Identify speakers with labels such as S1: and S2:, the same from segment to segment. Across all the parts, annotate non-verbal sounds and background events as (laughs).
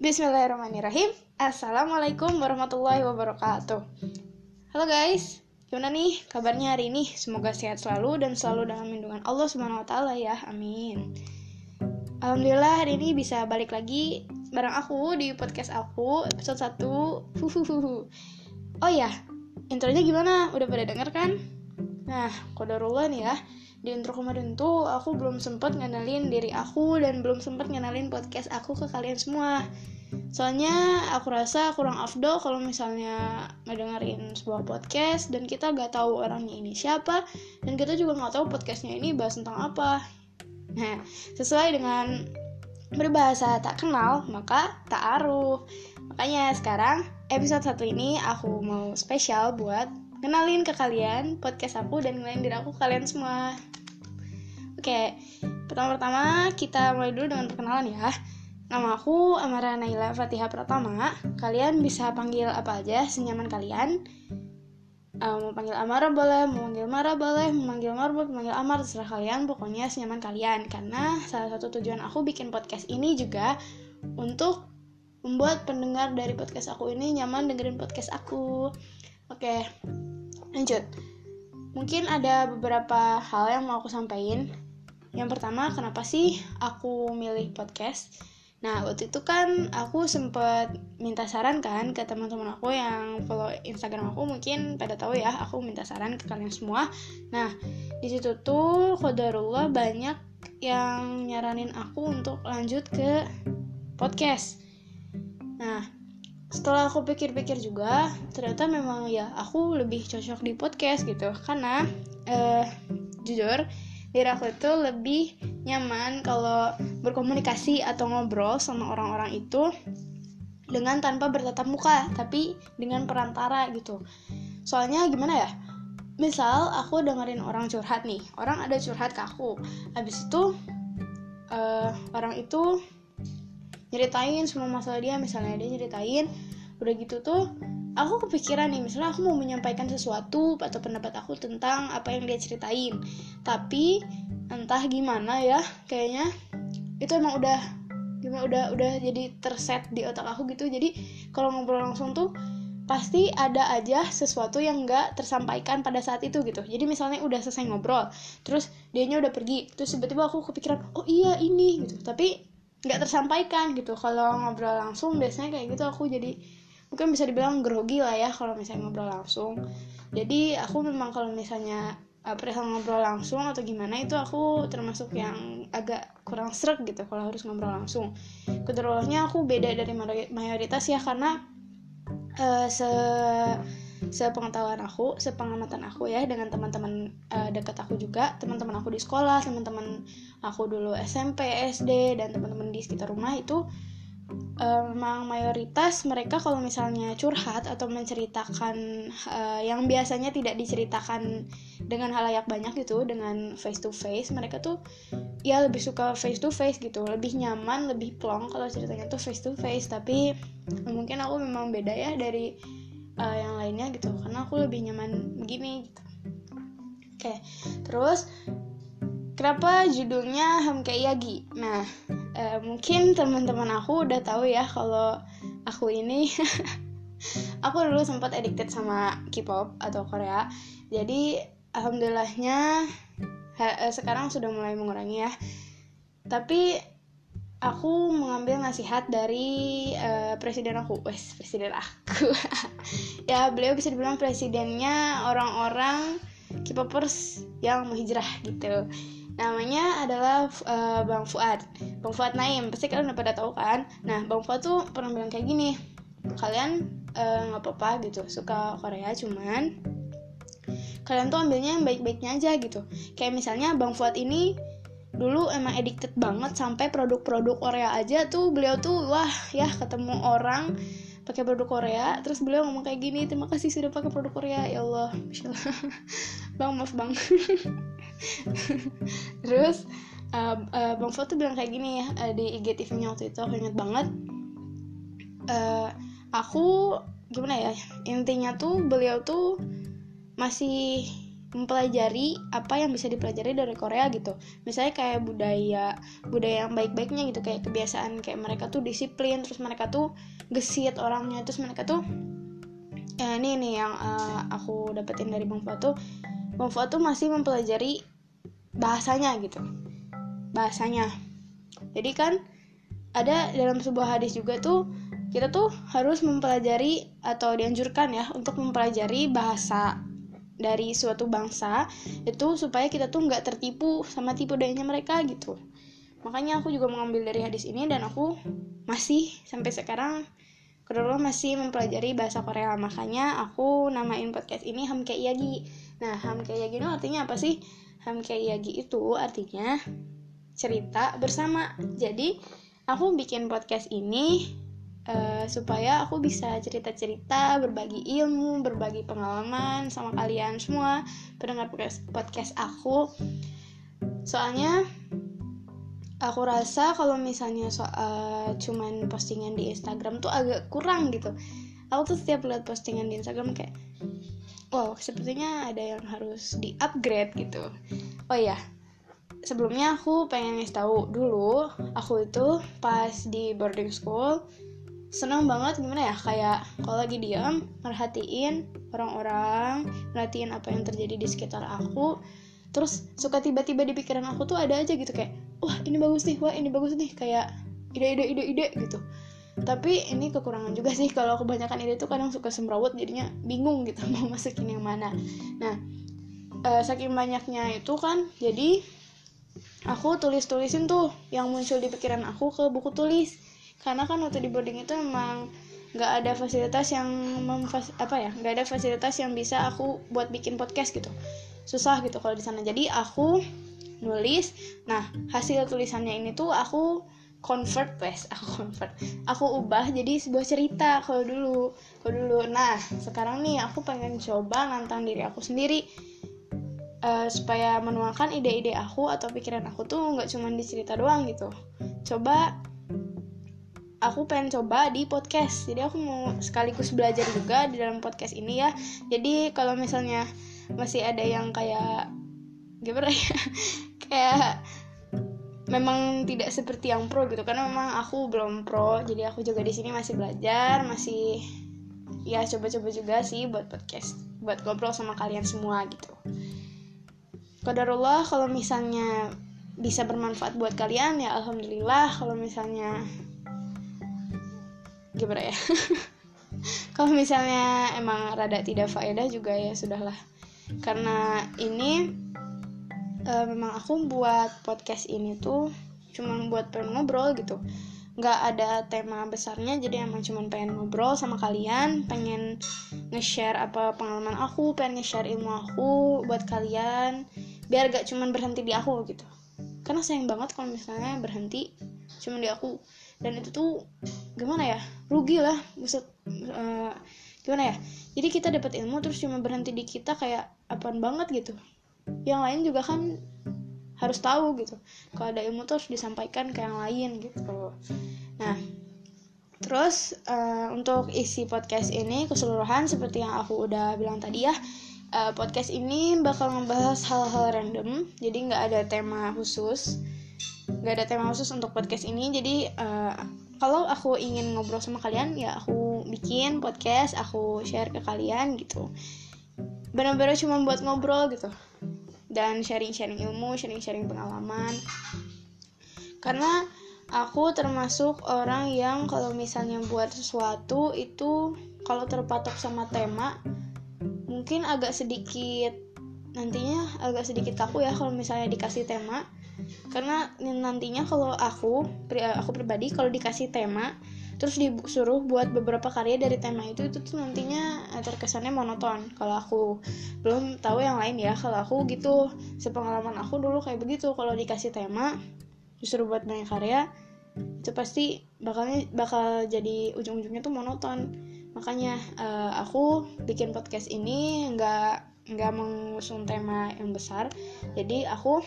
S1: Bismillahirrahmanirrahim Assalamualaikum warahmatullahi wabarakatuh Halo guys Gimana nih kabarnya hari ini? Semoga sehat selalu dan selalu dalam lindungan Allah Subhanahu wa taala ya. Amin. Alhamdulillah hari ini bisa balik lagi bareng aku di podcast aku episode 1. Huhuhuhu. Oh ya, intronya gimana? Udah pada denger kan? Nah, kodarullah nih ya. Di intro kemarin tuh aku belum sempet ngenalin diri aku dan belum sempet ngenalin podcast aku ke kalian semua. Soalnya aku rasa kurang afdol kalau misalnya ngedengerin sebuah podcast dan kita gak tahu orangnya ini siapa dan kita juga gak tahu podcastnya ini bahas tentang apa. Nah, sesuai dengan berbahasa tak kenal maka tak aruh. Makanya sekarang episode satu ini aku mau spesial buat kenalin ke kalian podcast aku dan kenalin diri aku kalian semua. Oke, pertama-tama kita mulai dulu dengan perkenalan ya. Nama aku Amara Naila Fatihah Pratama. Kalian bisa panggil apa aja senyaman kalian. Uh, mau panggil Amara boleh, mau panggil Mara boleh, mau panggil Marbot, mau panggil Amar terserah kalian. Pokoknya senyaman kalian. Karena salah satu tujuan aku bikin podcast ini juga untuk membuat pendengar dari podcast aku ini nyaman dengerin podcast aku. Oke, lanjut. Mungkin ada beberapa hal yang mau aku sampaikan. Yang pertama, kenapa sih aku milih podcast? Nah, waktu itu kan aku sempet minta saran kan ke teman-teman aku yang follow Instagram aku mungkin pada tahu ya, aku minta saran ke kalian semua. Nah, di situ tuh kodarullah banyak yang nyaranin aku untuk lanjut ke podcast. Nah, setelah aku pikir-pikir juga, ternyata memang ya aku lebih cocok di podcast gitu. Karena eh jujur, diri aku itu lebih nyaman kalau berkomunikasi atau ngobrol sama orang-orang itu dengan tanpa bertatap muka tapi dengan perantara gitu. Soalnya gimana ya? Misal aku dengerin orang curhat nih orang ada curhat ke aku. Habis itu uh, orang itu nyeritain semua masalah dia misalnya dia nyeritain udah gitu tuh aku kepikiran nih misalnya aku mau menyampaikan sesuatu atau pendapat aku tentang apa yang dia ceritain. Tapi entah gimana ya kayaknya itu emang udah gimana udah udah jadi terset di otak aku gitu. Jadi kalau ngobrol langsung tuh pasti ada aja sesuatu yang nggak tersampaikan pada saat itu gitu. Jadi misalnya udah selesai ngobrol terus dianya udah pergi terus tiba-tiba aku kepikiran oh iya ini gitu. Tapi nggak tersampaikan gitu. Kalau ngobrol langsung biasanya kayak gitu aku jadi mungkin bisa dibilang grogi lah ya kalau misalnya ngobrol langsung. Jadi aku memang kalau misalnya uh, perihal ngobrol langsung atau gimana itu aku termasuk yang agak kurang serak gitu kalau harus ngobrol langsung. Keterolahnya aku beda dari mayoritas ya karena uh, se sepengetahuan aku, sepengamatan aku ya dengan teman-teman uh, dekat aku juga, teman-teman aku di sekolah, teman-teman aku dulu SMP, SD dan teman-teman di sekitar rumah itu memang mayoritas mereka kalau misalnya curhat atau menceritakan uh, yang biasanya tidak diceritakan dengan halayak banyak gitu dengan face to face mereka tuh ya lebih suka face to face gitu. Lebih nyaman lebih plong kalau ceritanya tuh face to face tapi mungkin aku memang beda ya dari uh, yang lainnya gitu. Karena aku lebih nyaman begini gitu. Oke okay. terus kenapa judulnya Hamke Yagi nah uh, mungkin teman-teman aku udah tahu ya kalau aku ini. (laughs) Aku dulu sempat addicted sama K-pop atau Korea. Jadi alhamdulillahnya uh, sekarang sudah mulai mengurangi ya. Tapi aku mengambil nasihat dari uh, presiden aku, wes presiden aku. (laughs) ya beliau bisa dibilang presidennya orang-orang K-popers yang menghijrah gitu namanya adalah uh, Bang Fuad. Bang Fuad Naim. Pasti kalian udah pada tahu kan? Nah Bang Fuad tuh pernah bilang kayak gini kalian eh, nggak uh, apa-apa gitu suka Korea cuman kalian tuh ambilnya yang baik-baiknya aja gitu. Kayak misalnya Bang Fuad ini dulu emang addicted banget sampai produk-produk Korea aja tuh beliau tuh wah ya ketemu orang pakai produk Korea terus beliau ngomong kayak gini terima kasih sudah pakai produk Korea. Ya Allah. (laughs) Bang maaf bang (laughs) (laughs) terus uh, uh, bang Fo tuh bilang kayak gini ya uh, di IGTV-nya waktu itu aku inget banget. Uh, aku gimana ya intinya tuh beliau tuh masih mempelajari apa yang bisa dipelajari dari Korea gitu. Misalnya kayak budaya budaya yang baik-baiknya gitu kayak kebiasaan kayak mereka tuh disiplin terus mereka tuh gesit orangnya terus mereka tuh ya ini nih yang uh, aku dapetin dari Bang Fuad tuh. Bang Fuad tuh masih mempelajari bahasanya gitu. Bahasanya. Jadi kan ada dalam sebuah hadis juga tuh kita tuh harus mempelajari atau dianjurkan ya untuk mempelajari bahasa dari suatu bangsa itu supaya kita tuh nggak tertipu sama tipu dayanya mereka gitu. Makanya aku juga mengambil dari hadis ini dan aku masih sampai sekarang kedua masih mempelajari bahasa Korea. Makanya aku namain podcast ini Hamke Yagi. Nah Hamke Yagi itu artinya apa sih Hamke Yagi itu artinya cerita bersama jadi aku bikin podcast ini uh, supaya aku bisa cerita-cerita, berbagi ilmu, berbagi pengalaman sama kalian semua pendengar podcast aku. Soalnya aku rasa kalau misalnya soal cuman postingan di Instagram tuh agak kurang gitu. Aku tuh setiap lihat postingan di Instagram kayak wow, sepertinya ada yang harus di-upgrade gitu. Oh iya, sebelumnya aku pengen ngasih tahu dulu aku itu pas di boarding school senang banget gimana ya kayak kalau lagi diam merhatiin orang-orang merhatiin apa yang terjadi di sekitar aku terus suka tiba-tiba di pikiran aku tuh ada aja gitu kayak wah ini bagus nih wah ini bagus nih kayak ide-ide ide-ide gitu tapi ini kekurangan juga sih. Kalau kebanyakan ide tuh kadang suka semrawut jadinya bingung gitu (laughs) mau masukin yang mana. Nah e, saking banyaknya itu kan jadi aku tulis-tulisin tuh yang muncul di pikiran aku ke buku tulis. Karena kan waktu di boarding itu emang nggak ada fasilitas yang memfas apa ya nggak ada fasilitas yang bisa aku buat bikin podcast gitu. Susah gitu kalau di sana. Jadi aku nulis. Nah hasil tulisannya ini tuh aku convert wes (laughs) aku convert. Aku ubah jadi sebuah cerita kalau dulu. Kalau dulu. Nah sekarang nih aku pengen coba nantang diri aku sendiri uh, supaya menuangkan ide-ide aku atau pikiran aku tuh nggak cuma di cerita doang gitu. Coba aku pengen coba di podcast. Jadi aku mau sekaligus belajar juga di dalam podcast ini ya. Jadi kalau misalnya masih ada yang kayak gimana ya? (laughs) Kayak memang tidak seperti yang pro gitu karena memang aku belum pro. Jadi aku juga di sini masih belajar masih ya coba-coba juga sih buat podcast buat ngobrol sama kalian semua gitu. Qadarullah kalau misalnya bisa bermanfaat buat kalian ya alhamdulillah. Kalau misalnya gimana ya? (laughs) Kalau misalnya emang rada tidak faedah juga ya sudahlah. Karena ini uh, memang aku buat podcast ini tuh cuman buat pengen ngobrol gitu. Nggak ada tema besarnya jadi emang cuman pengen ngobrol sama kalian pengen nge-share apa pengalaman aku pengen nge-share ilmu aku buat kalian biar gak cuman berhenti di aku gitu. Karena sayang banget kalau misalnya berhenti cuman di aku. Dan itu tuh gimana ya rugi lah maksud uh, gimana ya. Jadi kita dapat ilmu terus cuma berhenti di kita kayak apaan banget gitu yang lain juga kan harus tahu gitu. Kalau ada ilmu tuh harus disampaikan ke yang lain gitu. Nah terus uh, untuk isi podcast ini keseluruhan seperti yang aku udah bilang tadi ya uh, podcast ini bakal ngebahas hal-hal random. Jadi nggak ada tema khusus. Nggak ada tema khusus untuk podcast ini. Jadi uh, kalau aku ingin ngobrol sama kalian ya aku bikin podcast aku share ke kalian gitu. Benar-benar cuma buat ngobrol gitu dan sharing-sharing ilmu sharing-sharing pengalaman. Karena aku termasuk orang yang kalau misalnya buat sesuatu itu kalau terpatok sama tema mungkin agak sedikit nantinya agak sedikit kaku ya kalau misalnya dikasih tema. Karena nantinya kalau aku aku pribadi kalau dikasih tema terus disuruh buat beberapa karya dari tema itu itu tuh nantinya terkesannya monoton. Kalau aku belum tahu yang lain ya. Kalau aku gitu sepengalaman aku dulu kayak begitu. Kalau dikasih tema disuruh buat banyak karya itu pasti bakalnya bakal jadi ujung-ujungnya tuh monoton. Makanya uh, aku bikin podcast ini nggak nggak mengusung tema yang besar. Jadi aku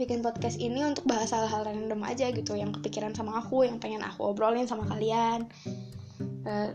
S1: bikin podcast ini untuk bahas hal-hal random aja gitu yang kepikiran sama aku yang pengen aku obrolin sama kalian. Uh,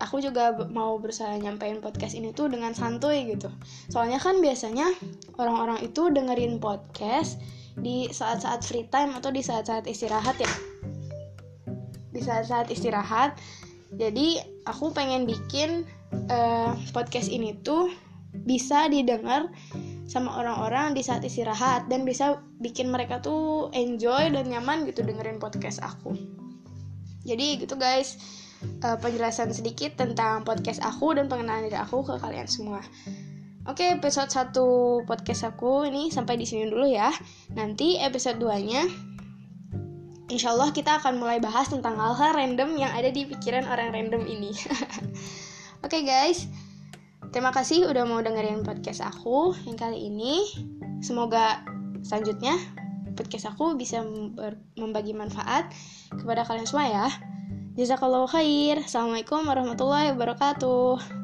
S1: aku juga mau berusaha nyampein podcast ini tuh dengan santuy gitu. Soalnya kan biasanya orang-orang itu dengerin podcast di saat-saat free time atau di saat-saat istirahat ya. Di saat-saat istirahat. Jadi aku pengen bikin uh, podcast ini tuh bisa didengar sama orang-orang di saat istirahat dan bisa bikin mereka tuh enjoy dan nyaman gitu dengerin podcast aku. Jadi gitu guys, uh, penjelasan sedikit tentang podcast aku dan pengenalan diri aku ke kalian semua. Oke, episode 1 podcast aku ini sampai di sini dulu ya. Nanti episode 2-nya Insya Allah kita akan mulai bahas tentang hal-hal random yang ada di pikiran orang random ini. (laughs) Oke okay, guys, Terima kasih udah mau dengerin podcast aku yang kali ini. Semoga selanjutnya podcast aku bisa membagi manfaat kepada kalian semua ya. Jazakallahu khair. Assalamualaikum warahmatullahi wabarakatuh.